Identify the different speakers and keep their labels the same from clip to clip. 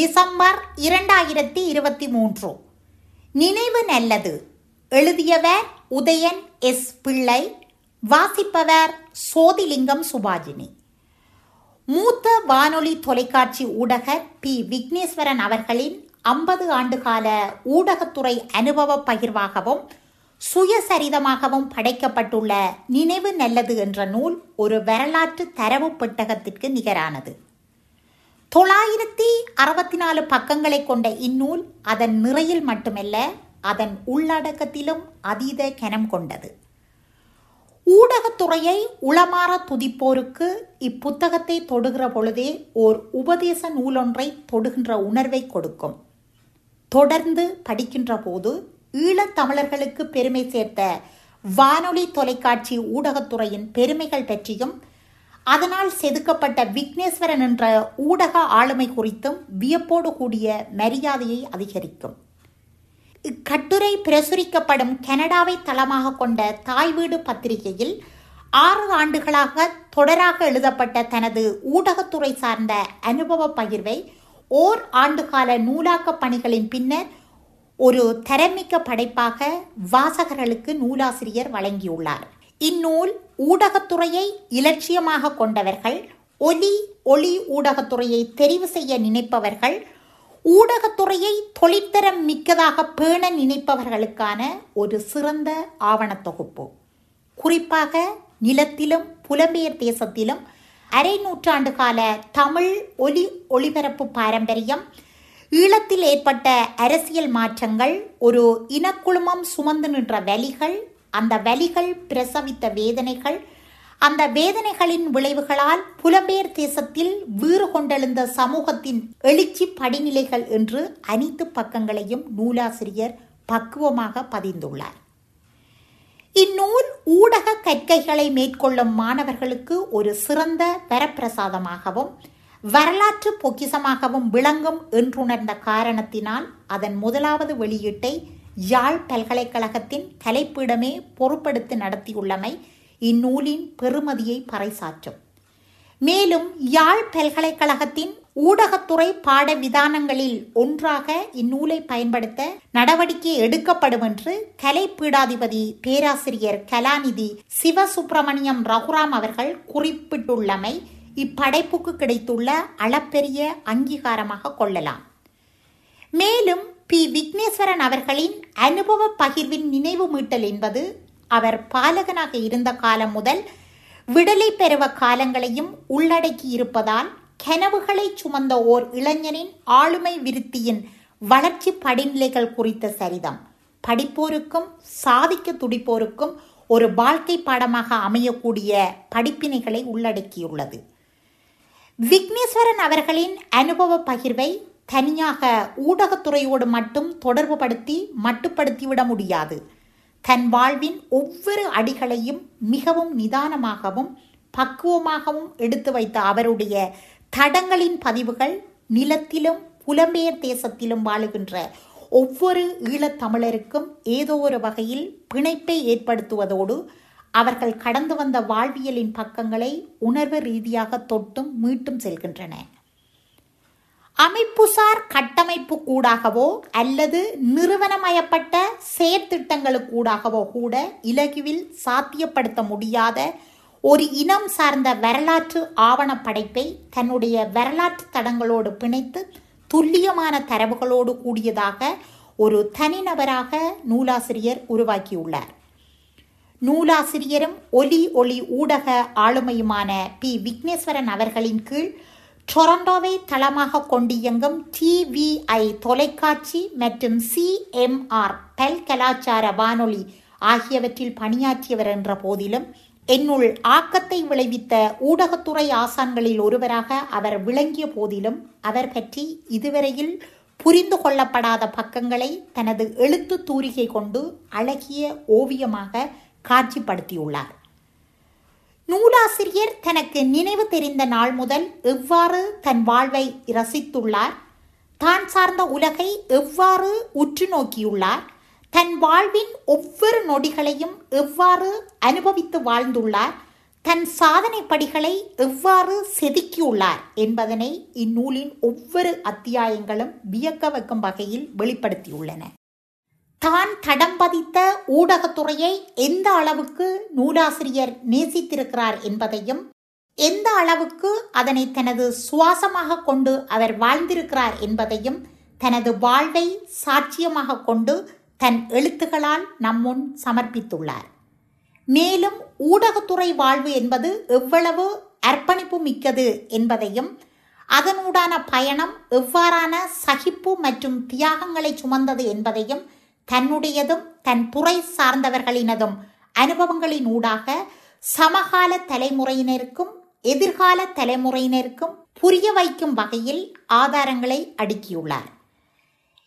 Speaker 1: December இரண்டாயிரத்தி இருபத்தி மூன்று. நினைவு நல்லது. எழுதியவர் உதயன் எஸ். பிள்ளை. வாசிப்பவர் சோதிலிங்கம் சுபாஜினி. மூத்த வானொலி தொலைக்காட்சி ஊடகர் பி. விக்னேஸ்வரன் அவர்களின் ஐம்பது ஆண்டுகால ஊடகத்துறை அனுபவ பகிர்வாகவும் சுயசரிதமாகவும் படைக்கப்பட்டுள்ள நினைவு நல்லது என்ற நூல் ஒரு வரலாற்று தரவு பெட்டகத்திற்கு நிகரானது. தொள்ளாயிரத்தி அறுபத்தி நாலு பக்கங்களை கொண்ட இந்நூல் அதன் நிறையில் மட்டுமல்ல அதன் உள்ளடக்கத்திலும் அதீத கனம் கொண்டது. ஊடகத்துறையை உளமாற துதிப்போருக்கு இப்புத்தகத்தை தொடுகிற பொழுதே ஓர் உபதேச நூலொன்றை தொடுகின்ற உணர்வை கொடுக்கும். தொடர்ந்து படிக்கின்ற போது ஈழத்தமிழர்களுக்கு பெருமை சேர்த்த வானொலி தொலைக்காட்சி ஊடகத்துறையின் பெருமைகள் பற்றியும் அதனால் செதுக்கப்பட்ட விக்னேஸ்வரன் என்ற ஊடக ஆளுமை குறித்தும் வியப்போடு கூடிய மரியாதையை அதிகரிக்கும். இக்கட்டுரை பிரசுரிக்கப்படும் கனடாவை தளமாக கொண்ட தாய் வீடு பத்திரிகையில் ஆறு ஆண்டுகளாக தொடராக எழுதப்பட்ட தனது ஊடகத்துறை சார்ந்த அனுபவ பகிர்வை ஓர் ஆண்டுகால நூலாக்க பணிகளின் பின்னர் ஒரு தரமிக்க படைப்பாக வாசகர்களுக்கு நூலாசிரியர் வழங்கியுள்ளார். இந்நூல் ஊடகத்துறையை இலட்சியமாக கொண்டவர்கள் ஒலி ஒளி ஊடகத்துறையை தெரிவு செய்ய நினைப்பவர்கள் ஊடகத்துறையை தொழிற்தரம் மிக்கதாக பேண நினைப்பவர்களுக்கான ஒரு சிறந்த ஆவணத் தொகுப்பு. குறிப்பாக நிலத்திலும் புலம்பெயர் தேசத்திலும் அரை நூற்றாண்டு கால தமிழ் ஒலி ஒளிபரப்பு பாரம்பரியம் ஈழத்தில் ஏற்பட்ட அரசியல் மாற்றங்கள் ஒரு இனக்குழுமம் சுமந்து நின்ற வலிகள் அந்த வலிகள் பிரசவித்த வேதனைகள் அந்த வேதனைகளின் விளைவுகளால் புலம்பெயர் தேசத்தில் வீறு கொண்டெழுந்த சமூகத்தின் எழுச்சி படிநிலைகள் என்று அனைத்து பக்கங்களையும் நூலாசிரியர் பக்குவமாக பதிந்துள்ளார். இந்நூல் ஊடக கற்கைகளை மேற்கொள்ளும் மாணவர்களுக்கு ஒரு சிறந்த வரப்பிரசாதமாகவும் வரலாற்று பொக்கிசமாகவும் விளங்கும் என்றுணர்ந்த காரணத்தினால் அதன் முதலாவது வெளியீட்டை யாழ் பல்கலைக்கழகத்தின் கலைப்பீடமே பொறுப்படுத்தி நடத்தியுள்ளமை இந்நூலின் பெருமதியை பறைசாற்றும். மேலும் யாழ் பல்கலைக்கழகத்தின் ஊடகத்துறை பாட விதானங்களில் ஒன்றாக இந்நூலை பயன்படுத்த நடவடிக்கை எடுக்கப்படும் என்று கலைப்பீடாதிபதி பேராசிரியர் கலாநிதி சிவசுப்பிரமணியம் ரகுராம் அவர்கள் குறிப்பிட்டுள்ளமை இப்படைப்புக்கு கிடைத்துள்ள அளப்பெரிய அங்கீகாரமாக கொள்ளலாம். மேலும் பி. விக்னேஸ்வரன் அவர்களின் அனுபவ பகிர்வின் நினைவு மீட்டல் என்பது அவர் பாலகனாக இருந்த காலம் முதல் விடலை பெறுவ காலங்களையும் உள்ளடக்கி இருப்பதால் கனவுகளை சுமந்த ஓர் இளைஞனின் ஆளுமை விருத்தியின் வளர்ச்சி படிநிலைகள் குறித்த சரிதம். படிப்போருக்கும் சாதிக்க துடிப்போருக்கும் ஒரு வாழ்க்கை பாடமாக அமையக்கூடிய படிப்பினைகளை உள்ளடக்கியுள்ளது. விக்னேஸ்வரன் அவர்களின் அனுபவ பகிர்வை தனியாக ஊடகத்துறையோடு மட்டும் தொடர்புபடுத்தி மட்டுப்படுத்திவிட முடியாது. தன் வாழ்வின் ஒவ்வொரு அடிகளையும் மிகவும் நிதானமாகவும் பக்குவமாகவும் எடுத்து வைத்த அவருடைய தடங்களின் பதிவுகள் நிலத்திலும் புலம்பெயர் தேசத்திலும் வாழுகின்ற ஒவ்வொரு ஈழத்தமிழருக்கும் ஏதோ ஒரு வகையில் பிணைப்பை ஏற்படுத்துவதோடு அவர்கள் கடந்து வந்த வாழ்வியலின் பக்கங்களை உணர்வு ரீதியாக தொட்டும் மீட்டும் செல்கின்றன. அமைப்புசார் கட்டமைப்பு கூடாகவோ அல்லது நிறுவனமயப்பட்ட செயற்திட்டங்களுக்கூடாகவோ கூட இலகுவில் சாத்தியப்படுத்த முடியாத ஒரு இனம் சார்ந்த வரலாற்று ஆவணப்படைப்பை தன்னுடைய வரலாற்று தடங்களோடு பிணைத்து துல்லியமான தரவுகளோடு கூடியதாக ஒரு தனிநபராக நூலாசிரியர் உருவாக்கியுள்ளார். நூலாசிரியரும் ஒலி ஒளி ஊடக ஆளுமையுமான பி. விக்னேஸ்வரன் அவர்களின் கீழ் டொரண்டோவை தளமாக கொண்டு இயங்கும் டிவிஐ தொலைக்காட்சி மற்றும் சிஎம்ஆர் பல் கலாச்சார வானொலி ஆகியவற்றில் பணியாற்றியவர் என்ற போதிலும் என்னுள் ஆக்கத்தை விளைவித்த ஊடகத்துறை ஆசான்களில் ஒருவராக அவர் விளங்கிய போதிலும் அவர் பற்றி இதுவரையில் புரிந்து கொள்ளப்படாத பக்கங்களை தனது எழுத்து தூரிகை கொண்டு அழகிய ஓவியமாக காட்சிப்படுத்தியுள்ளார். நூலாசிரியர் தனக்கு நினைவு தெரிந்த நாள் முதல் எவ்வாறு தன் வாழ்வை ரசித்துள்ளார்? தான் சார்ந்த உலகை எவ்வாறு உற்று நோக்கியுள்ளார்? தன் வாழ்வின் ஒவ்வொரு நொடிகளையும் எவ்வாறு அனுபவித்து வாழ்ந்துள்ளார்? தன் சாதனை படிகளை எவ்வாறு செதுக்கியுள்ளார் என்பதனை இந்நூலின் ஒவ்வொரு அத்தியாயங்களும் வியக்க வைக்கும் வகையில் வெளிப்படுத்தியுள்ளன. தான் தடம் பதித்த ஊடகத்துறையை எந்த அளவுக்கு நூலாசிரியர் நேசித்திருக்கிறார் என்பதையும் எந்த அளவுக்கு அதனை தனது சுவாசமாக கொண்டு அவர் வாழ்ந்திருக்கிறார் என்பதையும் தனது வாழ்வை சாட்சியமாக கொண்டு தன் எழுத்துகளால் நம்முன் சமர்ப்பித்துள்ளார். மேலும் ஊடகத்துறை வாழ்வு என்பது எவ்வளவு அர்ப்பணிப்பு மிக்கது என்பதையும் அதனூடான பயணம் எவ்வாறான சகிப்பு மற்றும் தியாகங்களை சுமந்தது என்பதையும் தன்னுடையதும் தன் துறை சார்ந்தவர்களினதும் அனுபவங்களின் ஊடாக சமகால தலைமுறையினருக்கும் எதிர்கால தலைமுறையினருக்கும் புரிய வைக்கும் வகையில் ஆதாரங்களை அடுக்கியுள்ளார்.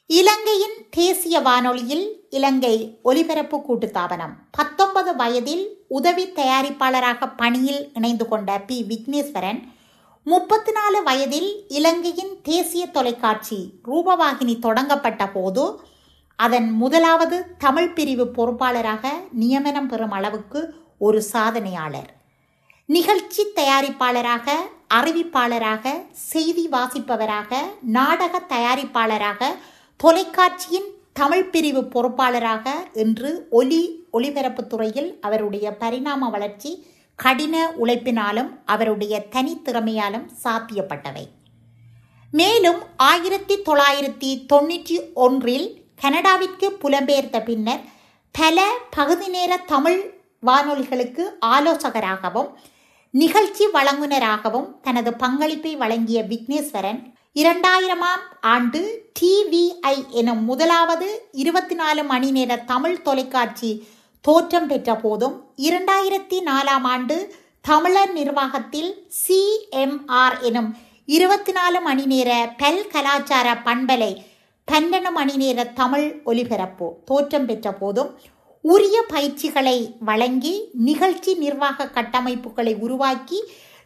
Speaker 1: இலங்கையின் தேசிய வானொலியில் இலங்கை ஒலிபரப்பு கூட்டுத்தாபனம். பத்தொன்பது வயதில் உதவி தயாரிப்பாளராக பணியில் இணைந்து கொண்ட பி. விக்னேஸ்வரன் முப்பத்தி நாலு வயதில் இலங்கையின் தேசிய தொலைக்காட்சி ரூபவாகினி தொடங்கப்பட்ட போது அதன் முதலாவது தமிழ் பிரிவு பொறுப்பாளராக நியமனம் பெறும் அளவுக்கு ஒரு சாதனையாளர். நிகழ்ச்சி தயாரிப்பாளராக அறிவிப்பாளராக செய்தி வாசிப்பவராக நாடக தயாரிப்பாளராக தொலைக்காட்சியின் தமிழ் பிரிவு பொறுப்பாளராக இன்று ஒலி ஒளிபரப்புத்துறையில் அவருடைய பரிணாம வளர்ச்சி கடின உழைப்பினாலும் அவருடைய தனித்திறமையாலும் சாத்தியப்பட்டவை. மேலும் ஆயிரத்தி தொள்ளாயிரத்தி தொண்ணூற்றி ஒன்றில் கனடாவிற்கு புலம்பெயர்ந்த பின்னர் பல பகுதி நேர தமிழ் வானொலிகளுக்கு ஆலோசகராகவும் நிகழ்ச்சி வழங்குனராகவும் தனது பங்களிப்பை வழங்கிய விக்னேஸ்வரன் இரண்டாயிரமாம் ஆண்டு டிவிஐ எனும் முதலாவது இருபத்தி நாலு மணி நேர தமிழ் தொலைக்காட்சி தோற்றம் பெற்ற போதும் இரண்டாயிரத்தி நாலாம் ஆண்டு தமிழர் நிர்வாகத்தில் சிஎம்ஆர் எனும் இருபத்தி நாலு மணி நேர பல் கலாச்சார பண்பலை பன்னெண்டு மணி நேர தமிழ் ஒலிபரப்பு தோற்றம் பெற்ற போதும் உரிய பயிற்சிகளை வழங்கி நிகழ்ச்சி நிர்வாக கட்டமைப்புகளை உருவாக்கி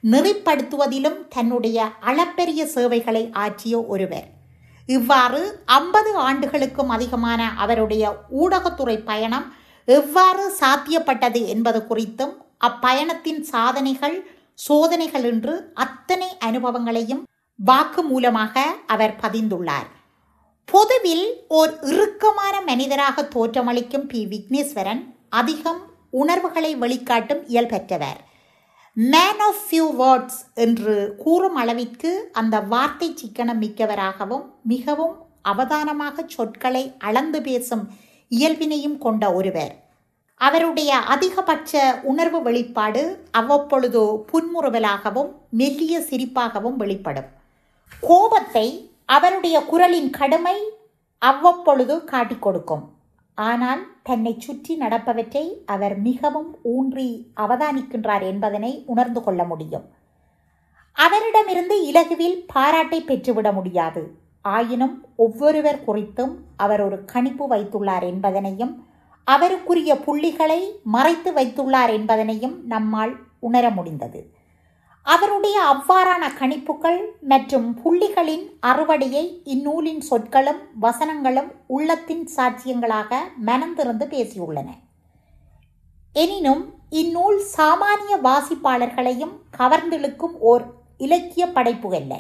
Speaker 1: நெறிப்படுத்துவதிலும் தன்னுடைய அளப்பெரிய சேவைகளை ஆற்றிய ஒருவர். இவ்வாறு ஐம்பது ஆண்டுகளுக்கும் அதிகமான அவருடைய ஊடகத்துறை பயணம் எவ்வாறு சாத்தியப்பட்டது என்பது குறித்தும் அப்பயணத்தின் சாதனைகள் சோதனைகள் என்று அத்தனை அனுபவங்களையும் வாக்கு மூலமாக அவர் பதிந்துள்ளார். பொதுவில் ஓர் இறுக்கமான மனிதராக தோற்றமளிக்கும் பி விக்னேஸ்வரன் அதிகம் உணர்வுகளை வெளிக்காட்டும் இயல்பெற்றவர் மேன் ஆஃப் ஃபியூ வேர்ட்ஸ் என்று கூறும் அளவிற்கு அந்த வார்த்தை சிக்கனம் மிக்கவராகவும் மிகவும் அவதானமாக சொற்களை அளந்து பேசும் இயல்பினையும் கொண்ட ஒருவர் அவருடைய அதிகபட்ச உணர்வு வெளிப்பாடு அவ்வப்பொழுது புன்முறுவலாகவும் மெல்லிய சிரிப்பாகவும் வெளிப்படும் கோபத்தை அவருடைய குரலின் கடுமை அவ்வப்பொழுது காட்டிக் கொடுக்கும். ஆனால் தன்னை சுற்றி நடப்பவற்றை அவர் மிகவும் ஊன்றி அவதானிக்கின்றார் என்பதனை உணர்ந்து கொள்ள முடியும். அவரிடமிருந்து இலகுவில் பாராட்டை பெற்றுவிட முடியாது. ஆயினும் ஒவ்வொருவர் குறித்தும் அவர் ஒரு கணிப்பு வைத்துள்ளார் என்பதனையும் அவருக்குரிய புள்ளிகளை மறைத்து வைத்துள்ளார் என்பதனையும் நம்மால் உணர முடிந்தது. அவருடைய அவ்வாறான கணிப்புகள் மற்றும் புள்ளிகளின் அறுவடையை இந்நூலின் சொற்களும் வசனங்களும் உள்ளத்தின் சாட்சியங்களாக மனந்திறந்து பேசியுள்ளன. எனினும் இந்நூல் சாமானிய வாசிப்பாளர்களையும் கவர்ந்திழுக்கும் ஓர் இலக்கிய படைப்பு அல்ல.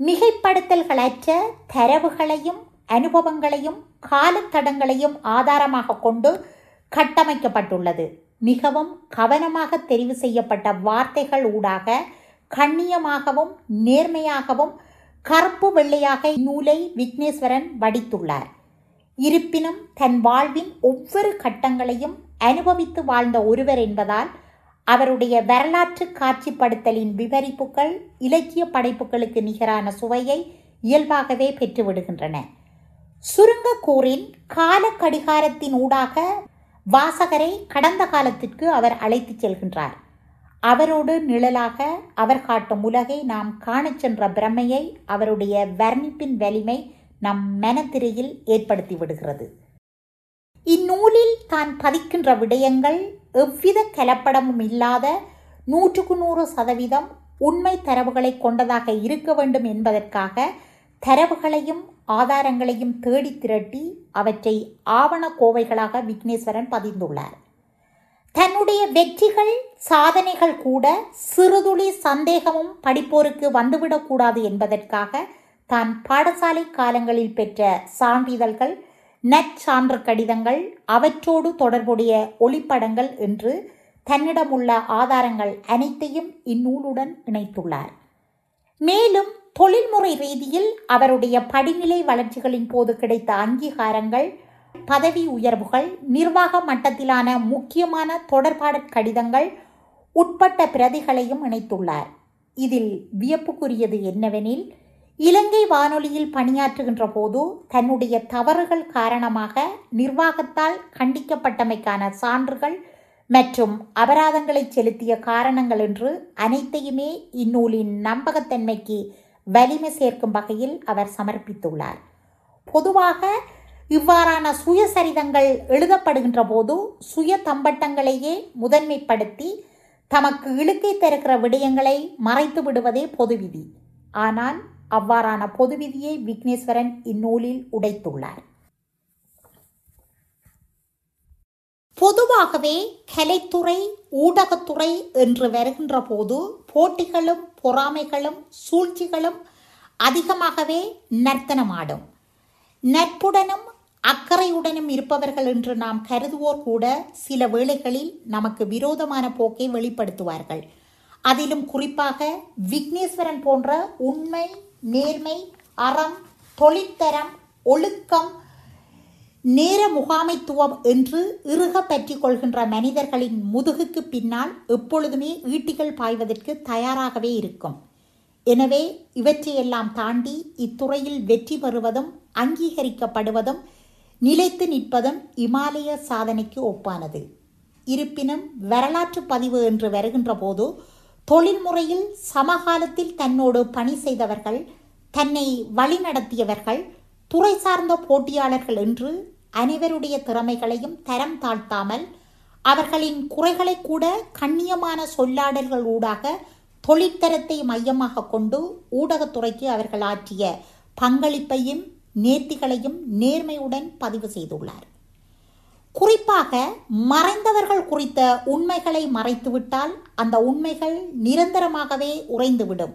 Speaker 1: மிகைப்படுத்தல்களற்ற தரவுகளையும் அனுபவங்களையும் காலத்தடங்களையும் ஆதாரமாக கொண்டு கட்டமைக்கப்பட்டுள்ளது. மிகவும் கவனமாக தெரிவு செய்யப்பட்ட வார்த்தைகள் ஊடாக கண்ணியமாகவும் நேர்மையாகவும் கருப்பு வெள்ளையாக இந்நூலை விக்னேஸ்வரன் வடித்துள்ளார். இருப்பினும் தன் வாழ்வின் ஒவ்வொரு கட்டங்களையும் அனுபவித்து வாழ்ந்த ஒருவர் என்பதால் அவருடைய வரலாற்று காட்சிப்படுத்தலின் விவரிப்புகள் இலக்கிய படைப்புகளுக்கு நிகரான சுவையை இயல்பாகவே பெற்றுவிடுகின்றன. சுருங்க கூறின் கால கடிகாரத்தின் ஊடாக வாசகரை கடந்த காலத்திற்கு அவர் அழைத்துச் செல்கின்றார். அவரோடு நிழலாக அவர் காட்டும் உலகை நாம் காணச் சென்ற பிரமையை அவருடைய வர்ணிப்பின் வலிமை நம் மனத்திரையில் ஏற்படுத்தி விடுகிறது. இந்நூலில் தான் பதிக்கின்ற விடயங்கள் எவ்வித கலப்படமும் இல்லாத நூற்றுக்கு நூறு சதவீதம் உண்மை தரவுகளை கொண்டதாக இருக்க வேண்டும் என்பதற்காக தரவுகளையும் ஆதாரங்களையும் தேடி திரட்டி அவற்றை ஆவண கோவைகளாக விக்னேஸ்வரன் பதிந்துள்ளார். தன்னுடைய வெற்றிகள் சாதனைகள் கூட சிறுதுளி சந்தேகமும் படிப்போருக்கு வந்துவிடக்கூடாது என்பதற்காக தான் பாடசாலை காலங்களில் பெற்ற சான்றிதழ்கள் நற்சான்று கடிதங்கள் அவற்றோடு தொடர்புடைய ஒளிப்படங்கள் என்று தன்னிடமுள்ள ஆதாரங்கள் அனைத்தையும் இந்நூலுடன் இணைத்துள்ளார். மேலும் தொழில்முறை ரீதியில் அவருடைய படிநிலை வளர்ச்சிகளின் போது கிடைத்த அங்கீகாரங்கள் பதவி உயர்வுகள் நிர்வாக மட்டத்திலான முக்கியமான தொடர்பாடற் கடிதங்கள் உட்பட்ட பிரதிகளையும் இணைத்துள்ளார். இதில் வியப்புக்குரியது என்னவெனில் இலங்கை வானொலியில் பணியாற்றுகின்ற போது தன்னுடைய தவறுகள் காரணமாக நிர்வாகத்தால் கண்டிக்கப்பட்டமைக்கான சான்றுகள் மற்றும் அபராதங்களை செலுத்திய காரணங்கள் என்று அனைத்தையுமே இந்நூலின் நம்பகத்தன்மைக்கு வலிமை சேர்க்கும் வகையில் அவர் சமர்ப்பித்துள்ளார். பொதுவாக இவ்வாறான சுயசரிதங்கள் எழுதப்படுகின்ற போது சுய தம்பட்டங்களையே முதன்மைப்படுத்தி தமக்கு இழுக்கை தருகிற விடயங்களை மறைத்து விடுவதே பொது விதி ஆனால் அவ்வாறான பொது விதியை விக்னேஸ்வரன் இந்நூலில் உடைத்துள்ளார். பொதுவாகவே கலைத்துறை ஊடகத்துறை என்று வருகின்ற போது போட்டிகளும் பொறாமைகளும் சூழ்ச்சிகளும் அதிகமாகவே நர்த்தனமாடும். நட்புடனும் அக்கறையுடனும் இருப்பவர்கள் என்று நாம் கருதுவோர் கூட சில வேளைகளில் நமக்கு விரோதமான போக்கை வெளிப்படுத்துவார்கள். அதிலும் குறிப்பாக விக்னேஸ்வரன் போன்ற உண்மை நேர்மை அறம் தொழிற்தரம் ஒழுக்கம் நேர முகாமைத்துவம் என்று இறுக பற்றி கொள்கின்ற மனிதர்களின் முதுகுக்கு பின்னால் எப்பொழுதுமே ஈட்டிகள் பாய்வதற்கு தயாராகவே இருக்கும். எனவே இவற்றையெல்லாம் தாண்டி இத்துறையில் வெற்றி பெறுவதும் அங்கீகரிக்கப்படுவதும் நிலைத்து நிற்பதும் இமாலய சாதனைக்கு ஒப்பானது. இருப்பினும் வரலாற்று பதிவு என்று வருகின்ற போது தொழில்முறையில் சமகாலத்தில் தன்னோடு பணி செய்தவர்கள் தன்னை வழிநடத்தியவர்கள் துறை சார்ந்த போட்டியாளர்கள் என்று அனைவருடைய திறமைகளையும் தரம் தாழ்த்தாமல் அவர்களின் குறைகளை கூட கண்ணியமான சொல்லாடல்கள் ஊடாக தொழிற்தரத்தை மையமாக கொண்டு ஊடகத்துறைக்கு அவர்கள் ஆற்றிய பங்களிப்பையும் நேர்த்திகளையும் நேர்மையுடன் பதிவு செய்துள்ளார். குறிப்பாக மறைந்தவர்கள் குறித்த உண்மைகளை மறைத்துவிட்டால் அந்த உண்மைகள் நிரந்தரமாகவே உறைந்துவிடும்.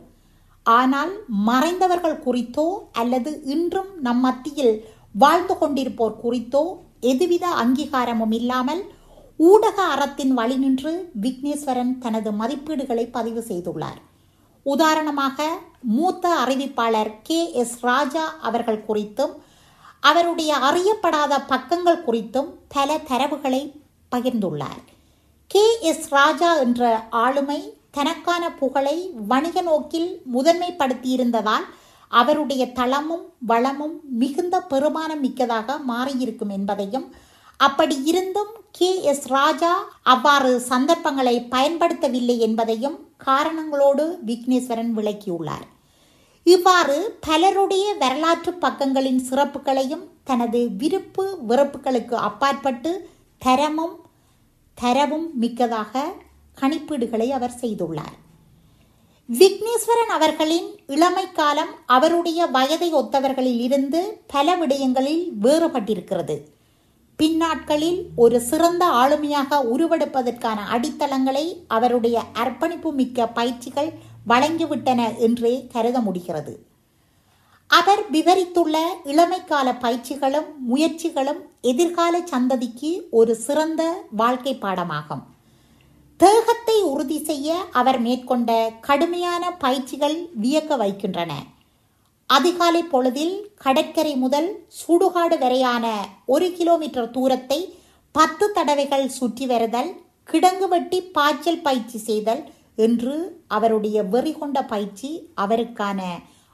Speaker 1: ஆனால் மறைந்தவர்கள் குறித்தோ அல்லது இன்றும் நம் மத்தியில் வாழ்ந்து கொண்டிருப்போர் குறித்தோ எதுவித அங்கீகாரமும் இல்லாமல் ஊடக அறத்தின் வழி நின்று விக்னேஸ்வரன் தனது மதிப்பீடுகளை பதிவு செய்துள்ளார். உதாரணமாக மூத்த அறிவிப்பாளர் கே. எஸ். ராஜா அவர்கள் குறித்தும் அவருடைய அறியப்படாத பக்கங்கள் குறித்தும் பல தரவுகளை பகிர்ந்துள்ளார். கே. எஸ். ராஜா என்ற ஆளுமை தனக்கான புகழை வணிக நோக்கில் முதன்மைப்படுத்தியிருந்ததால் அவருடைய தளமும் வளமும் மிகுந்த பெருமானம் மிக்கதாக மாறியிருக்கும் என்பதையும் அப்படி இருந்தும் கே. எஸ். ராஜா அவ்வாறு சந்தர்ப்பங்களை பயன்படுத்தவில்லை என்பதையும் காரணங்களோடு விக்னேஸ்வரன் விளக்கியுள்ளார். இவ்வாறு பலருடைய வரலாற்று பக்கங்களின் சிறப்புகளையும் தனது விருப்பு வெறுப்புகளுக்கு அப்பாற்பட்டு தரமும் தரவும் மிக்கதாக கணிப்பீடுகளை அவர் செய்துள்ளார். விக்னேஸ்வரன் அவர்களின் இளமை காலம் அவருடைய வயதை ஒத்தவர்களில் இருந்து பல விடயங்களில் வேறுபட்டிருக்கிறது. பின்னாட்களில் ஒரு சிறந்த ஆளுமையாக உருவெடுப்பதற்கான அடித்தளங்களை அவருடைய அர்ப்பணிப்பு மிக்க பயிற்சிகள் வழங்கிவிட்டன என்றே கருத முடிகிறது. அவர் விவரித்துள்ள இளமைக்கால பயிற்சிகளும் முயற்சிகளும் எதிர்கால சந்ததிக்கு ஒரு சிறந்த வாழ்க்கை பாடமாகும். தேகத்தை உறுதி செய்ய அவர் மேற்கொண்ட கடுமையான பயிற்சிகள் வியக்க வைக்கின்றன. அதிகாலை பொழுதில் கடற்கரை முதல் சுடுகாடு வரையான ஒரு கிலோமீட்டர் தூரத்தை பத்து தடவைகள் சுற்றி வருதல் கிடங்கு வெட்டி பாய்ச்சல் பயிற்சி செய்தல் என்று அவருடைய வெறி கொண்ட பயிற்சி அவருக்கான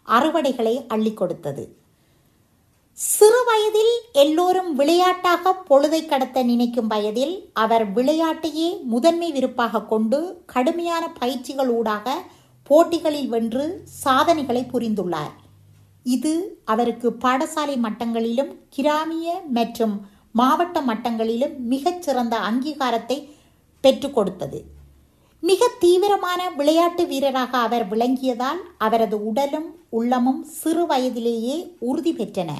Speaker 1: அறுவடைகளை அள்ளி கொடுத்தது. சிறு வயதில் எல்லோரும் விளையாட்டாக பொழுதை கடத்த நினைக்கும் வயதில் அவர் விளையாட்டையே முதன்மை விருப்பாக கொண்டு கடுமையான பயிற்சிகள் ஊடாக போட்டிகளில் வென்று சாதனைகளை புரிந்துள்ளார். இது அவருக்கு பாடசாலை மட்டங்களிலும் கிராமிய மற்றும் மாவட்ட மட்டங்களிலும் மிகச்சிறந்த அங்கீகாரத்தை பெற்றுக் கொடுத்தது. மிக தீவிரமான விளையாட்டு வீரராக அவர் விளங்கியதால் அவரது உடலும் உள்ளமும் சிறு வயதிலேயே உறுதி பெற்றன.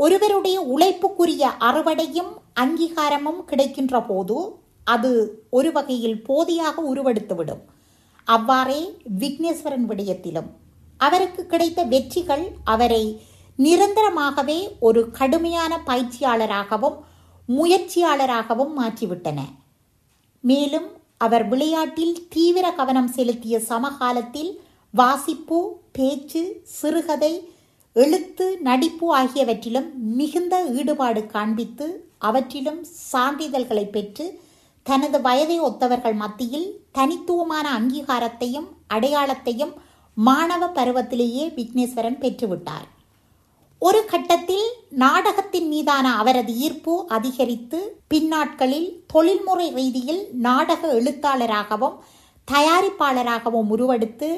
Speaker 1: ஒருவருடைய உழைப்புக்குரிய அறுவடையும் அங்கீகாரமும் கிடைக்கின்ற போது அது ஒரு வகையில் போதியாக உருவெடுத்துவிடும் அவ்வாறே விக்னேஸ்வரன் விடயத்திலும் அவருக்கு கிடைத்த வெற்றிகள் அவரை நிரந்தரமாகவே ஒரு கடுமையான பயிற்சியாளராகவும் முயற்சியாளராகவும் மாற்றிவிட்டன. மேலும் அவர் விளையாட்டில் தீவிர கவனம் செலுத்திய சமகாலத்தில் வாசிப்பு பேச்சு சிறுகதை எழுத்து நடிப்பு ஆகியவற்றிலும் மிகுந்த ஈடுபாடு காண்பித்து அவற்றிலும் சான்றிதழ்களை பெற்று தனது வயதை ஒத்தவர்கள் மத்தியில் தனித்துவமான அங்கீகாரத்தையும் அடையாளத்தையும் மாணவ பருவத்திலேயே விக்னேஸ்வரன் பெற்றுவிட்டார். ஒரு கட்டத்தில் நாடகத்தின் மீதான அவரது ஈர்ப்பு அதிகரித்து பின்னாட்களில் தொழில்முறை ரீதியில் நாடக எழுத்தாளராகவும் தயாரிப்பாளராகவும் உருவெடுத்து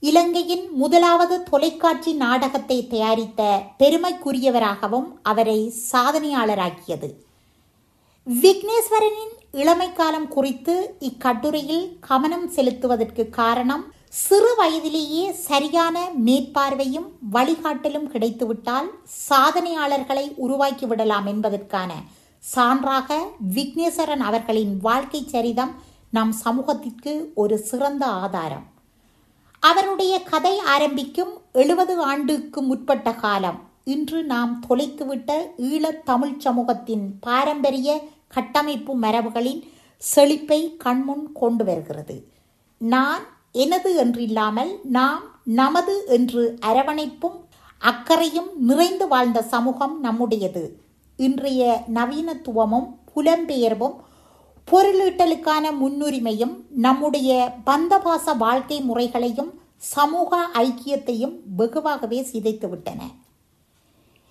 Speaker 1: இலங்கையின் முதலாவது தொலைக்காட்சி நாடகத்தை தயாரித்த பெருமைக்குரியவராகவும் அவரை சாதனையாளராக்கியது. விக்னேஸ்வரனின் இளமை காலம் குறித்து இக்கட்டுரையில் கவனம் செலுத்துவதற்கு காரணம் சிறு வயதிலேயே சரியான மேற்பார்வையும் வழிகாட்டலும் கிடைத்துவிட்டால் சாதனையாளர்களை உருவாக்கிவிடலாம் என்பதற்கான சான்றாக விக்னேஸ்வரன் அவர்களின் வாழ்க்கை சரிதம் நம் சமூகத்திற்கு ஒரு சிறந்த ஆதாரம். அவருடைய கதை ஆரம்பிக்கும் எழுபது ஆண்டுக்கு முற்பட்ட காலம். இன்று நாம் தொலைத்துவிட்ட ஈழத் தமிழ் சமூகத்தின் பாரம்பரிய கட்டமைப்பு மரபுகளின் செழிப்பை கண்முன் கொண்டு வருகிறது. நான் எனது என்றில்லாமல் நாம் நமது என்று அரவணைப்பும் அக்கறையும் நிறைந்து வாழ்ந்த சமூகம் நம்முடையது. இன்றைய நவீனத்துவமும் புலம்பெயர்வும் பொருளீட்டலுக்கான முன்னுரிமையும் நம்முடைய பந்தபாச வாழ்க்கை முறைகளையும் சமூக ஐக்கியத்தையும் வெகுவாகவே சிதைத்துவிட்டன.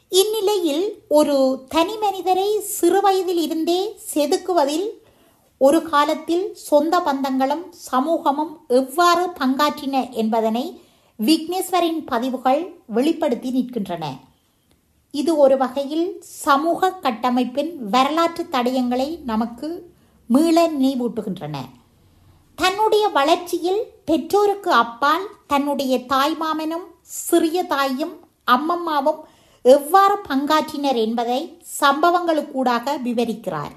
Speaker 1: இந்நிலையில் ஒரு தனி மனிதரை சிறுவயதில் இருந்தே செதுக்குவதில் ஒரு காலத்தில் சொந்த பந்தங்களும் சமூகமும் எவ்வாறு பங்காற்றின என்பதனை விக்னேஸ்வரின் பதிவுகள் வெளிப்படுத்தி நிற்கின்றன. இது ஒரு வகையில் சமூக கட்டமைப்பின் வரலாற்று தடயங்களை நமக்கு மீள நினைவூட்டுகின்றன. தன்னுடைய வளர்ச்சியில் பெற்றோருக்கு அப்பால் தன்னுடைய தாய்மாமனும் சிறிய தாயும் அம்மம்மாவும் எவ்வாறு பங்காற்றினர் என்பதை சம்பவங்களுக்கூடாக விவரிக்கிறார்.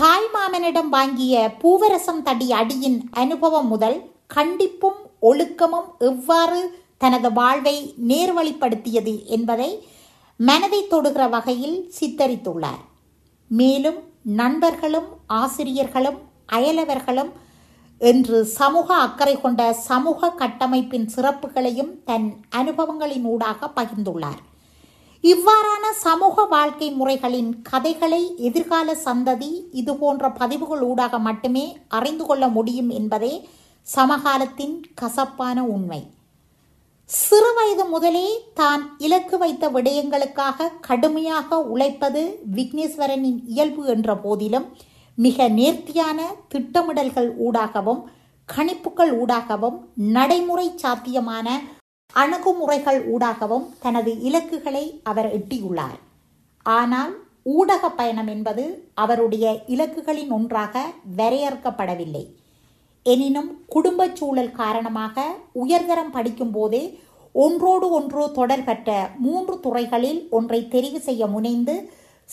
Speaker 1: தாய்மாமனிடம் வாங்கிய பூவரசம் தடி அடியின் அனுபவம் முதல் கண்டிப்பும் ஒழுக்கமும் எவ்வாறு தனது வாழ்வை நேர்வழிப்படுத்தியது என்பதை மனதை தொடுகிற வகையில் சித்தரித்துள்ளார். மேலும் நண்பர்களும் ஆசிரியர்களும் அயலவர்களும் என்று சமூக அக்கறை கொண்ட சமூக கட்டமைப்பின் சிறப்புகளையும் தன் அனுபவங்களின் ஊடாக பகிர்ந்துள்ளார். இவ்வாறான சமூக வாழ்க்கை முறைகளின் கதைகளை எதிர்கால சந்ததி இதுபோன்ற பதிவுகள் ஊடாக மட்டுமே அறிந்து கொள்ள முடியும் என்பதே சமகாலத்தின் கசப்பான உண்மை. சிறுவயது முதலே தான் இலக்கு வைத்த விடயங்களுக்காக கடுமையாக உழைப்பது விக்னேஸ்வரனின் இயல்பு என்ற போதிலும் மிக நேர்த்தியான திட்டமிடல்கள் ஊடாகவும் கணிப்புகள் ஊடாகவும் நடைமுறை சாத்தியமான அணுகுமுறைகள் ஊடாகவும் தனது இலக்குகளை அவர் எட்டியுள்ளார். ஆனால் ஊடக பயணம் என்பது அவருடைய இலக்குகளின் ஒன்றாக வரையறுக்கப்படவில்லை. எனினும் குடும்ப சூழல் காரணமாக உயர்தரம் படிக்கும் போதே ஒன்றோடு ஒன்று தொடர்பற்ற மூன்று துறைகளில் ஒன்றை தெரிவு செய்ய முனைந்து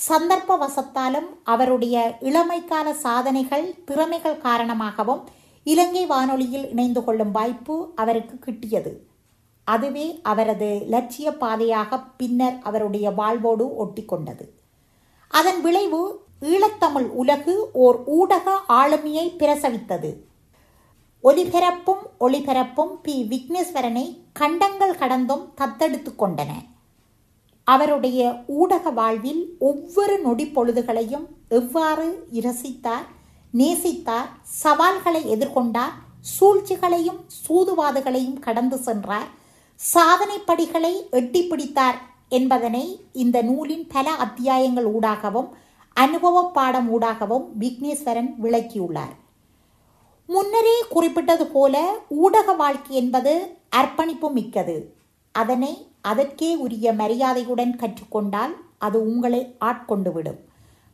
Speaker 1: சந்தர்ப்ப வசத்தாலும் அவருடைய இளமைக்கால சாதனைகள் திறமைகள் காரணமாகவும் இலங்கை வானொலியில் இணைந்து கொள்ளும் வாய்ப்பு அவருக்கு கிட்டியது. அதுவே அவரது லட்சிய பாதையாக பின்னர் அவருடைய வாழ்வோடு ஒட்டிக்கொண்டது. அதன் விளைவு ஈழத்தமிழ் உலகு ஓர் ஊடக ஆளுமையை பிரசவித்தது. ஒலிபரப்பும் ஒளிபரப்பும் பி. விக்னேஸ்வரனை கண்டங்கள் கடந்தும் தத்தெடுத்து கொண்டன. அவருடைய ஊடக வாழ்வில் ஒவ்வொரு நொடி பொழுதுகளையும் எவ்வாறு இரசித்தார் நேசித்தார் சவால்களை எதிர்கொண்டார் சூழ்ச்சிகளையும் சூதுவாதுகளையும் கடந்து சென்றார் சாதனை படிகளை எட்டி பிடித்தார் என்பதனை இந்த நூலின் பல அத்தியாயங்கள் ஊடாகவும் அனுபவ பாடம் ஊடாகவும் விக்னேஸ்வரன் விளக்கியுள்ளார். முன்னரே குறிப்பிட்டது போல ஊடக வாழ்க்கை என்பது அர்ப்பணிப்பு மிக்கது. அதனை அதற்கே உரிய மரியாதையுடன் கற்றுக்கொண்டால் அது உங்களை ஆட்கொண்டுவிடும்.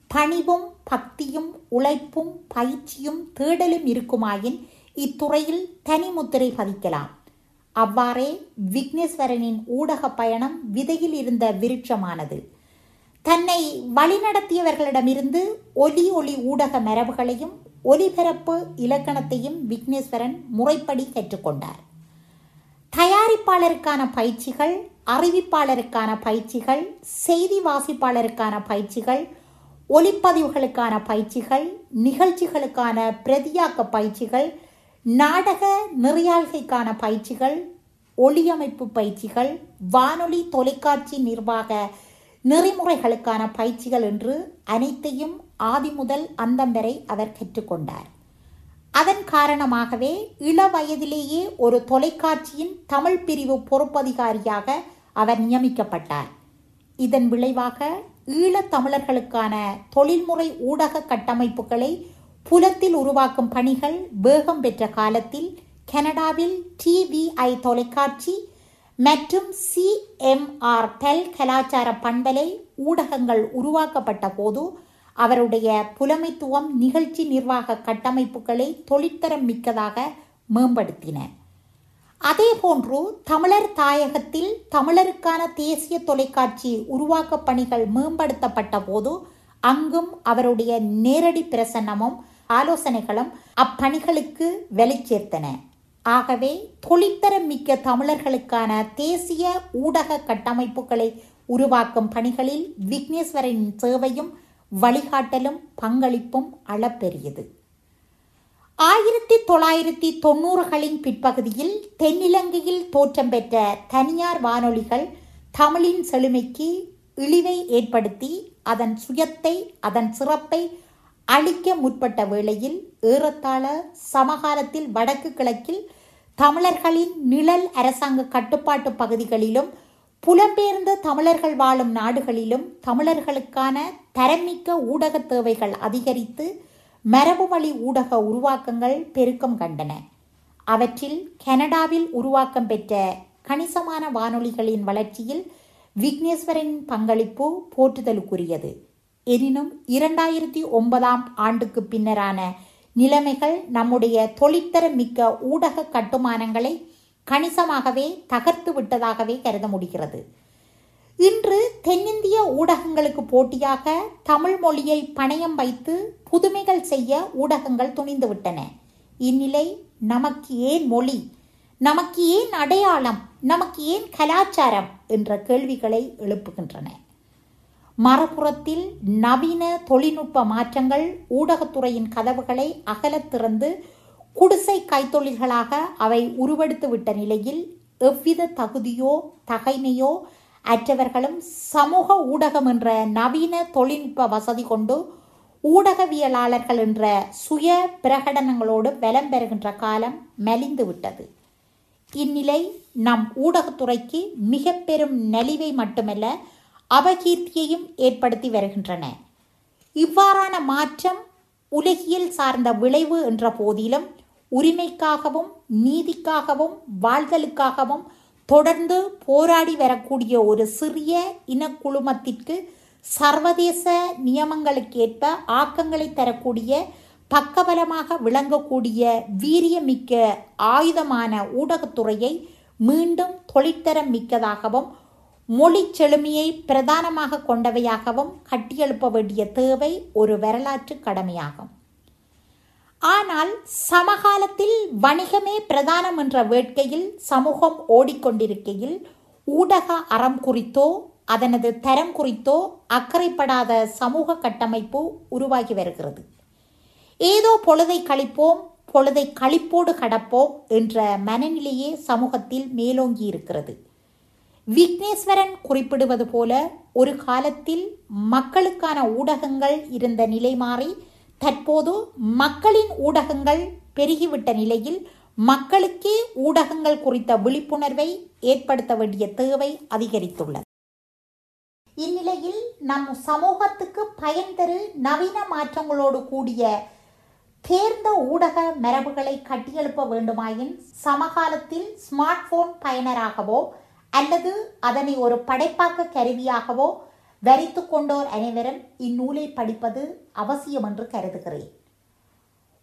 Speaker 1: பணிவும் பக்தியும் உழைப்பும் பயிற்சியும் தேடலும் இருக்குமாயின் இத்துறையில் தனிமுத்திரை பதிக்கலாம். அவ்வாறே விக்னேஸ்வரனின் ஊடக பயணம் விதையில் இருந்த விருட்சமானது. தன்னை வழிநடத்தியவர்களிடமிருந்து ஒலி ஒளி ஊடக மரபுகளையும் ஒலிபரப்பு இலக்கணத்தையும் விக்னேஸ்வரன் முறைப்படி கற்றுக்கொண்டார் தயாரிப்பாளருக்கான பயிற்சிகள் அறிவிப்பாளருக்கான பயிற்சிகள் செய்தி வாசிப்பாளருக்கான பயிற்சிகள் ஒலிப்பதிவுகளுக்கான பயிற்சிகள் நிகழ்ச்சிகளுக்கான பிரதியாக்க பயிற்சிகள் நாடக நெறியாள்கைக்கான பயிற்சிகள் ஒளியமைப்பு பயிற்சிகள் வானொலி தொலைக்காட்சி நிர்வாக நெறிமுறைகளுக்கான பயிற்சிகள் என்று அனைத்தையும் ஆதி முதல் அந்தம் வரை அவர் கற்றுக்கொண்டார். அதன் காரணமாகவே இள வயதிலேயே ஒரு தொலைக்காட்சியின் தமிழ் பிரிவு பொறுப்பதிகாரியாக அவர் நியமிக்கப்பட்டார். இதன் விளைவாக ஈழத் தமிழர்களுக்கான தொழில்முறை ஊடக கட்டமைப்புகளை புலத்தில் உருவாக்கும் பணிகள் வேகம் பெற்ற காலத்தில் கனடாவில் டிவிஐ தொலைக்காட்சி மற்றும் சிஎம்ஆர் டெல் கலாச்சார பண்பலை ஊடகங்கள் உருவாக்கப்பட்ட போது அவருடைய புலமைத்துவம் நிகழ்ச்சி நிர்வாக கட்டமைப்புகளை தொழிற்தரம் மிக்கதாக மேம்படுத்தின. அதேபோன்று தமிழர் தாயகத்தில் தமிழருக்கான தேசிய தொலைக்காட்சி உருவாக்க பணிகள் மேம்படுத்தப்பட்ட போது அங்கும் அவருடைய நேரடி பிரசன்னமும் ஆலோசனைகளும் அப்பணிகளுக்கு வெளிச்சேர்த்தன ஆகவே தொழிற்தரம் மிக்க தமிழர்களுக்கான தேசிய ஊடக கட்டமைப்புகளை உருவாக்கும் பணிகளில் விக்னேஸ்வரின் சேவையும் வழிகாட்டலும் பங்களிப்பும் அளப்பெரியது. ஆயிரத்தி தொள்ளாயிரத்தி தொண்ணூறுகளின் பிற்பகுதியில் தென்னிலங்கையில் தோற்றம் பெற்ற தனியார் வானொலிகள் தமிழின் செழுமைக்கு இழிவை ஏற்படுத்தி அதன் சுயத்தை அதன் சிறப்பை அழிக்க முற்பட்ட வேளையில் ஏறத்தாழ சமகாலத்தில் வடக்கு கிழக்கில் தமிழர்களின் நிழல் அரசாங்க கட்டுப்பாட்டு பகுதிகளிலும் புலம்பெயர்ந்த தமிழர்கள் வாழும் நாடுகளிலும் தமிழர்களுக்கான தரமிக்க ஊடக தேவைகள் அதிகரித்து மரபு வழி ஊடக உருவாக்கங்கள் பெருக்கம் கண்டன. அவற்றில் கனடாவில் உருவாக்கம் பெற்ற கணிசமான வானொலிகளின் வளர்ச்சியில் விக்னேஸ்வரின் பங்களிப்பு போற்றுதலுக்குரியது. எனினும் இரண்டாயிரத்தி ஒன்பதாம் ஆண்டுக்கு பின்னரான நிலைமைகள் நம்முடைய தொழிற்தர மிக்க ஊடக கட்டுமானங்களை கணிசமாகவே தகர்த்து விட்டதாகவே கருத முடிகிறது. இன்று தென்னிந்திய ஊடகங்களுக்கு போட்டியாக தமிழ் மொழியை பணயம் வைத்து புதுமைகள் செய்ய ஊடகங்கள் துணிந்துவிட்டன இந்நிலை நமக்கு ஏன் மொழி நமக்கு ஏன் அடையாளம் நமக்கு ஏன் கலாச்சாரம் என்ற கேள்விகளை எழுப்புகின்றன. மறுபுறத்தில் நவீன தொழில்நுட்ப மாற்றங்கள் ஊடகத்துறையின் கதவுகளை அகலத் திறந்து குடிசை கைத்தொழில்களாக அவை உருவெடுத்து விட்ட நிலையில் எவ்வித தகுதியோ தகைமையோ அற்றவர்களும் சமூக ஊடகம் என்ற நவீன தொழில்நுட்ப வசதி கொண்டு ஊடகவியலாளர்கள் என்ற சுய பிரகடனங்களோடு பலம் பெறுகின்ற காலம் மெலிந்து விட்டது. இந்நிலை நம் ஊடகத்துறைக்கு மிக பெரும் நலிவை மட்டுமல்ல அபகீர்த்தியையும் ஏற்படுத்தி வருகின்றன. இவ்வாறான மாற்றம் உலகியல் சார்ந்த விளைவு என்ற போதிலும் உரிமைக்காகவும் நீதிக்காகவும் வாழ்தலுக்காகவும் தொடர்ந்து போராடி வரக்கூடிய ஒரு சிறிய இனக்குழுமத்திற்கு சர்வதேச நியமங்களுக்கேற்ப ஆக்கங்களை தரக்கூடிய பக்கபலமாக விளங்கக்கூடிய வீரியமிக்க ஆயுதமான ஊடகத்துறையை மீண்டும் தொழிற்தரம் மிக்கதாகவும் மொழி செழுமையை பிரதானமாக கொண்டவையாகவும் கட்டியெழுப்ப வேண்டிய தேவை ஒரு வரலாற்று கடமையாகும். ஆனால் சமகாலத்தில் வணிகமே பிரதானம் என்ற வேட்கையில் சமூகம் ஓடிக்கொண்டிருக்கையில் ஊடக அறம் குறித்தோ அதனது தரம் குறித்தோ அக்கறைப்படாத சமூக கட்டமைப்பு உருவாகி வருகிறது. ஏதோ பொழுதை கழிப்போம் பொழுதை கழிப்போடு கடப்போம் என்ற மனநிலையே சமூகத்தில் மேலோங்கி இருக்கிறது விக்னேஸ்வரன் குறிப்பிடுவது போல ஒரு காலத்தில் மக்களுக்கான ஊடகங்கள் இருந்த நிலை மாறி தற்போது மக்களின் ஊடகங்கள் பெருகிவிட்ட நிலையில் மக்களுக்கே ஊடகங்கள் குறித்த விழிப்புணர்வை ஏற்படுத்த வேண்டிய தேவை அதிகரித்துள்ளது. இந்நிலையில் நம் சமூகத்துக்கு பயன் தரு நவீன மாற்றங்களோடு கூடிய தேர்ந்த ஊடக மரபுகளை கட்டியெழுப்ப வேண்டுமாயின் சமகாலத்தில் ஸ்மார்ட் போன் பயனராகவோ அல்லது அதனை ஒரு படைப்பாக்க கருவியாகவோ வரித்து கொண்டோர் அனைவரும் இந்நூலை படிப்பது அவசியம் என்று கருதுகிறேன்.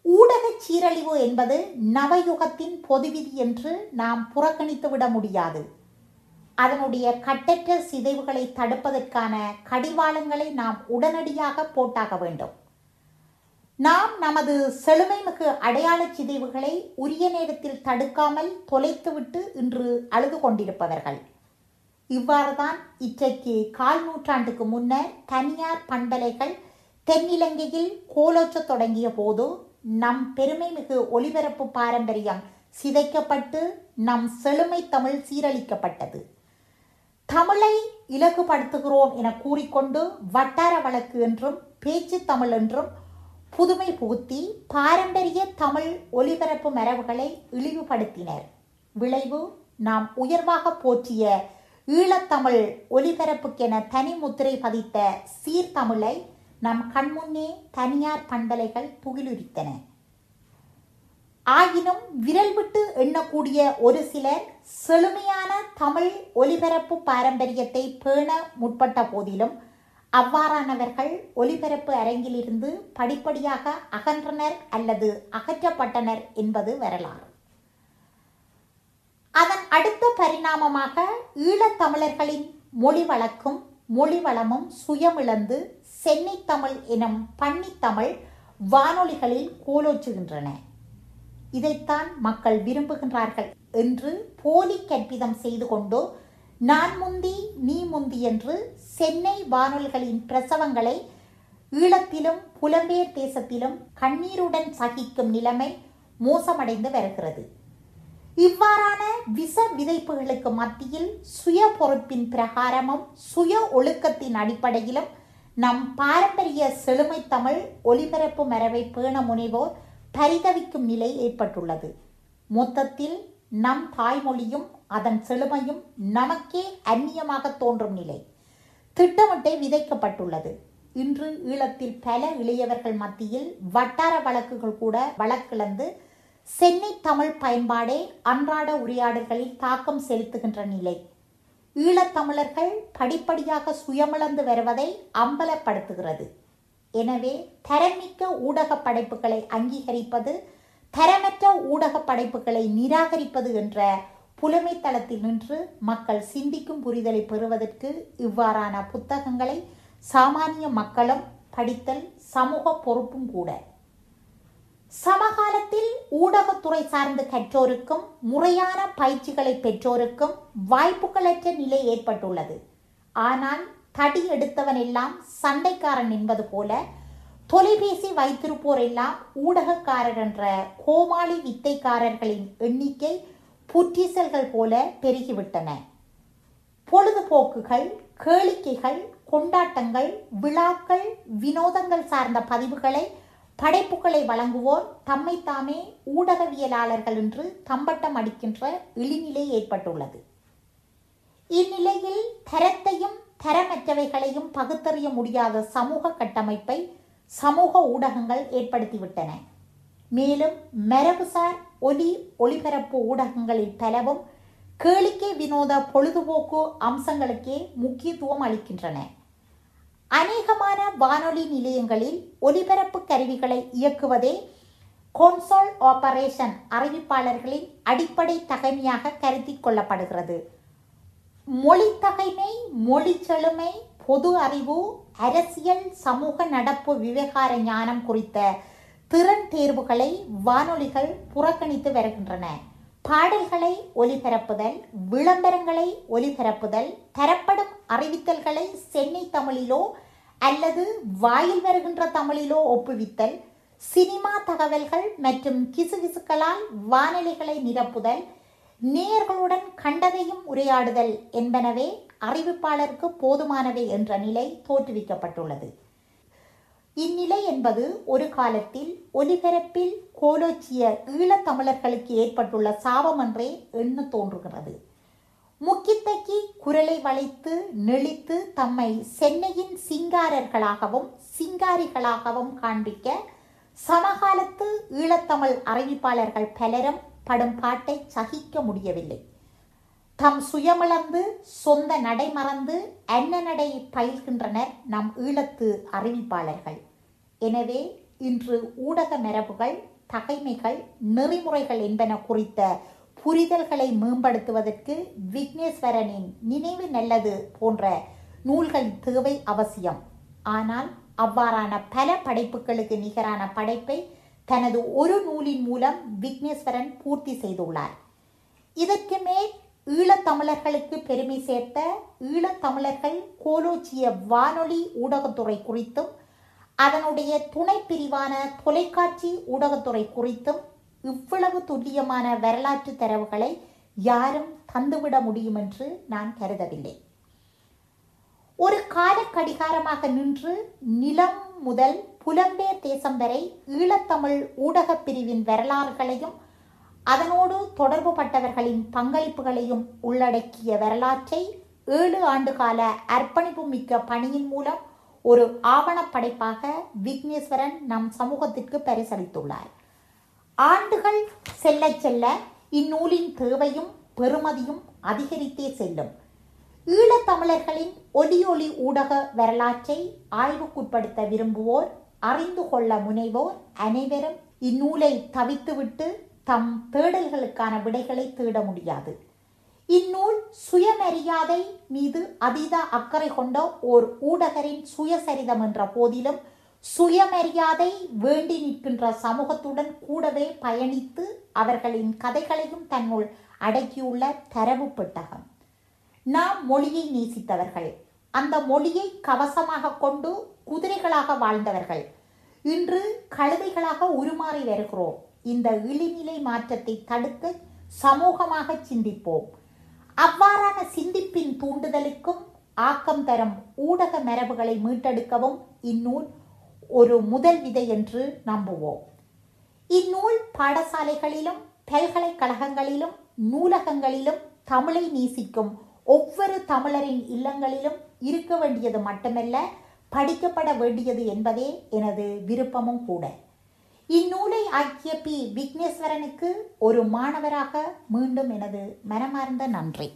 Speaker 1: ஊடக சீரழிவு என்பது நவயுகத்தின் பொதுவிதி என்று நாம் புறக்கணித்துவிட முடியாது. அதனுடைய கட்டற்ற சிதைவுகளை தடுப்பதற்கான கடிவாளங்களை நாம் உடனடியாக போட்டாக வேண்டும். நாம் நமது செழுமைமிகு அடையாள சிதைவுகளை உரிய நேரத்தில் தடுக்காமல் தொலைத்துவிட்டு இன்று அழுது கொண்டிருப்பவர்கள். இவ்வாறுதான் இன்றைக்கு கால் நூற்றாண்டுக்கு முன்னர் தனியார் பண்பலைகள் தென்னிலங்கையில் கோலோச்சத் தொடங்கிய போது நம் பெருமைமிகு ஒலிபரப்பு பாரம்பரியம் சிதைக்கப்பட்டு நம் செழுமை தமிழ் சீரழிக்கப்பட்டது. தமிழை இலகுபடுத்துகிறோம் என கூறிக்கொண்டு வட்டார வழக்கு என்றும் பேச்சு தமிழ் என்றும் புதுமை புகுத்தி பாரம்பரிய தமிழ் ஒலிபரப்பு மரபுகளை இழிவுபடுத்தினர். விளைவு நாம் உயர்வாக போற்றிய ஈழத்தமிழ் ஒலிபரப்புக்கென தனி முத்திரை பதித்த சீர்தமிழை நம் கண்முன்னே தனியார் பண்பலைகள் புகிலுரித்தன. ஆயினும் விரல் விட்டு எண்ணக்கூடிய ஒரு சிலர் செழுமையான தமிழ் ஒலிபரப்பு பாரம்பரியத்தை பேண முற்பட்ட போதிலும் அவ்வாறானவர்கள் ஒலிபரப்பு அரங்கிலிருந்து படிப்படியாக அகன்றனர் அல்லது அகற்றப்பட்டனர் என்பது வரலாறு. அதன் அடுத்த பரிணாமமாக ஈழத்தமிழர்களின் மொழி வழக்கும் மொழி வளமும் சுயமிழந்து சென்னை தமிழ் எனும் பன்னித்தமிழ் வானொலிகளில் கோலோச்சுகின்றன. இதைத்தான் மக்கள் விரும்புகின்றார்கள் என்று போலி கற்பிதம் செய்து கொண்டோ நான் முந்தி நீ முந்தி என்று சென்னை வானொலிகளின் பிரசவங்களை ஈழத்திலும் புலம்பெயர் தேசத்திலும் கண்ணீருடன் சகிக்கும் நிலைமை மோசமடைந்து வருகிறது. இவ்வாறான விச விதைப்புகளுக்கு மத்தியில் சுய பொறுப்பின் பிரகாரமும் சுய ஒழுக்கத்தின் அடிப்படையிலும் நம் பாரம்பரிய செழுமை தமிழ் ஒலிபரப்பு மரபை பேண முனைவோர் பரிதவிக்கும் நிலை ஏற்பட்டுள்ளது. மொத்தத்தில் நம் தாய்மொழியும் அதன் செழுமையும் நமக்கே அந்நியமாக தோன்றும் நிலை. திட்டமிட்டே விதைக்கப்பட்டுள்ளது. இன்று ஈழத்தில் பல இளையவர்கள் மத்தியில் வட்டார வழக்குகள் கூட வழக்கிழந்து சென்னை தமிழ் பயன்பாடே அன்றாட உரையாடல்களில் தாக்கம் செலுத்துகின்ற நிலை. ஈழத்தமிழர்கள் படிப்படியாக சுயமிழந்து வருவதை அம்பலப்படுத்துகிறது. எனவே தரமிக்க ஊடக படைப்புகளை அங்கீகரிப்பது தரமற்ற ஊடக படைப்புகளை நிராகரிப்பது என்ற புலமை தளத்தில் நின்று மக்கள் சிந்திக்கும் புரிதலை பெறுவதற்கு இவ்வாறான புத்தகங்களை சாமானிய மக்களும் படித்தல் சமூக பொறுப்பும் கூட. சமகாலத்தில் ஊடகத்துறை சார்ந்து கற்றோருக்கும் முறையான பயிற்சிகளை பெற்றோருக்கும் வாய்ப்புகளற்ற நிலை ஏற்பட்டுள்ளது. ஆனால் தடி எடுத்தவன் எல்லாம் சண்டைக்காரன் என்பது போல தொலைபேசி வைத்திருப்போர் எல்லாம் ஊடகக்காரர் என்ற கோமாளி வித்தைக்காரர்களின் எண்ணிக்கை புற்றீசல்கள் போல பெருகிவிட்டன. பொழுதுபோக்குகள் கேளிக்கைகள் கொண்டாட்டங்கள் விழாக்கள் வினோதங்கள் சார்ந்த பதிவுகளை படைப்புகளை வழங்குவோர் தம்மை தாமே ஊடகவியலாளர்கள் என்று தம்பட்டம் அடிக்கின்ற இழிநிலை ஏற்பட்டுள்ளது. இந்நிலையில் தரத்தையும் தரமற்றவைகளையும் பகுத்தறிய முடியாத சமூக கட்டமைப்பை சமூக ஊடகங்கள் ஏற்படுத்திவிட்டன. மேலும் மரபுசார் ஒலி ஒளிபரப்பு ஊடகங்களில் பலவும் கேளிக்கை வினோத பொழுதுபோக்கு அம்சங்களுக்கே முக்கியத்துவம் அளிக்கின்றன. அநேகமான வானொலி நிலையங்களில் ஒலிபரப்பு கருவிகளை இயக்குவதே கொன்சோல் ஆபரேஷன் அறிவிப்பாளர்களின் அடிப்படை தகைமையாக கருத்தில் கொள்ளப்படுகிறது. மொழி தகைமை மொழி செழுமை பொது அறிவு அரசியல் சமூக நடப்பு விவகார ஞானம் குறித்த திறன் தேர்வுகளை வானொலிகள் புறக்கணித்து வருகின்றன. பாடல்களை ஒலிபரப்புதல் விளம்பரங்களை ஒலிபரப்புதல் தரப்படும் அறிவித்தல்களை சென்னை தமிழிலோ அல்லது வாயில் வருகின்ற தமிழிலோ ஒப்புவித்தல் சினிமா தகவல்கள் மற்றும் கிசுகிசுக்களால் வானொலிகளை நிரப்புதல் நேயர்களுடன் கண்டதையும் உரையாடுதல் என்பனவே அறிவிப்பாளருக்கு போதுமானவை என்ற நிலை தோற்றுவிக்கப்பட்டுள்ளது. இந்நிலை என்பது ஒரு காலத்தில் ஒலிபரப்பில் கோலோச்சிய ஈழத்தமிழர்களுக்கு ஏற்பட்டுள்ள சாபம் என்றே எண்ண தோன்றுகிறது. முக்கித்தக்கி குரலை வளைத்து நெளித்து தம்மை சென்னையின் சிங்காரர்களாகவும் சிங்காரிகளாகவும் காண்பிக்க சமகாலத்து ஈழத்தமிழ் அறிவிப்பாளர்கள் பலரும் படும் பாட்டை சகிக்க முடியவில்லை. தம் சுயமிழந்து சொந்த நடை மறந்து அன்ன நடை பயில்கின்றனர் நம் ஈழத்து அறிவிப்பாளர்கள். எனவே இன்று ஊடக மரபுகள் தகைமைகள் நெறிமுறைகள் என்பன குறித்த புரிதல்களை மேம்படுத்துவதற்கு விக்னேஸ்வரனின் நினைவு நல்லது போன்ற நூல்கள் தேவை அவசியம். ஆனால் அவ்வாறான பல படைப்புகளுக்கு நிகரான படைப்பை தனது ஒரு நூலின் மூலம் விக்னேஸ்வரன் பூர்த்தி செய்துள்ளார். இதற்கு மேல் ஈழத்தமிழர்களுக்கு பெருமை சேர்த்த ஈழத்தமிழர்கள் கோலோச்சிய வானொலி ஊடகத்துறை குறித்தும் அதனுடைய துணை பிரிவான தொலைக்காட்சி ஊடகத்துறை குறித்தும் இவ்வளவு துல்லியமான வரலாற்று தரவுகளை யாரும் தந்துவிட முடியும் என்று நான் கருதவில்லை. ஒரு கால கடிகாரமாக நின்று நிலம் முதல் புலம்பெயர் தேசம் வரை ஈழத்தமிழ் ஊடகப் பிரிவின் வரலாறுகளையும் அதனோடு தொடர்புபட்டவர்களின் பங்களிப்புகளையும் உள்ளடக்கிய வரலாற்றை ஏழு ஆண்டுகால அர்ப்பணிப்பு மிக்க பணியின் மூலம் ஒரு ஆவணப்படைப்பாக விக்னேஸ்வரன் நம் சமூகத்திற்கு பரிசளித்துள்ளார். ஆண்டுகள் செல்ல செல்ல இந்நூலின் தேவையும் பெறுமதியும் அதிகரித்தே செல்லும். ஈழத்தமிழர்களின் ஒலி ஒளி ஊடக வரலாற்றை ஆய்வுக்குட்படுத்த விரும்புவோர் அறிந்து கொள்ள முனைவோர் அனைவரும் இந்நூலை தவித்துவிட்டு தம் தேடல்களுக்கான விடைகளை தேட முடியாது. இந்நூல் சுயமரியாதை மீது அதீத அக்கறை கொண்ட ஓர் ஊடகரின் சுயசரிதம் என்ற போதிலும் சுயமரியாதை வேண்டி நிற்கின்ற சமூகத்துடன் கூடவே பயணித்து அவர்களின் கதைகளையும் தன்னுள் அடக்கியுள்ள தரவு பெட்டகம். நாம் மொழியை நேசித்தவர்கள். அந்த மொழியை கவசமாக கொண்டு குதிரைகளாக வாழ்ந்தவர்கள். இன்று கழுதைகளாக உருமாறி வருகிறோம். இந்த இழிநிலை மாற்றத்தை தடுக்க சமூகமாக சிந்திப்போம். அவ்வாறான சிந்திப்பின் தூண்டுதலுக்கும் ஆக்கம் தரும் ஊடக மரபுகளை மீட்டெடுக்கவும் இந்நூல் ஒரு முதல் விதை என்று நம்புவோம். இந்நூல் பாடசாலைகளிலும் பல்கலைக்கழகங்களிலும் நூலகங்களிலும் தமிழை நேசிக்கும் ஒவ்வொரு தமிழரின் இல்லங்களிலும் இருக்க வேண்டியது மட்டுமல்ல படிக்கப்பட வேண்டியது என்பதே எனது விருப்பமும் கூட. இந்நூலை ஆக்கிய பி. விக்னேஸ்வரனுக்கு ஒரு மாணவராக மீண்டும் எனது மனமார்ந்த நன்றி.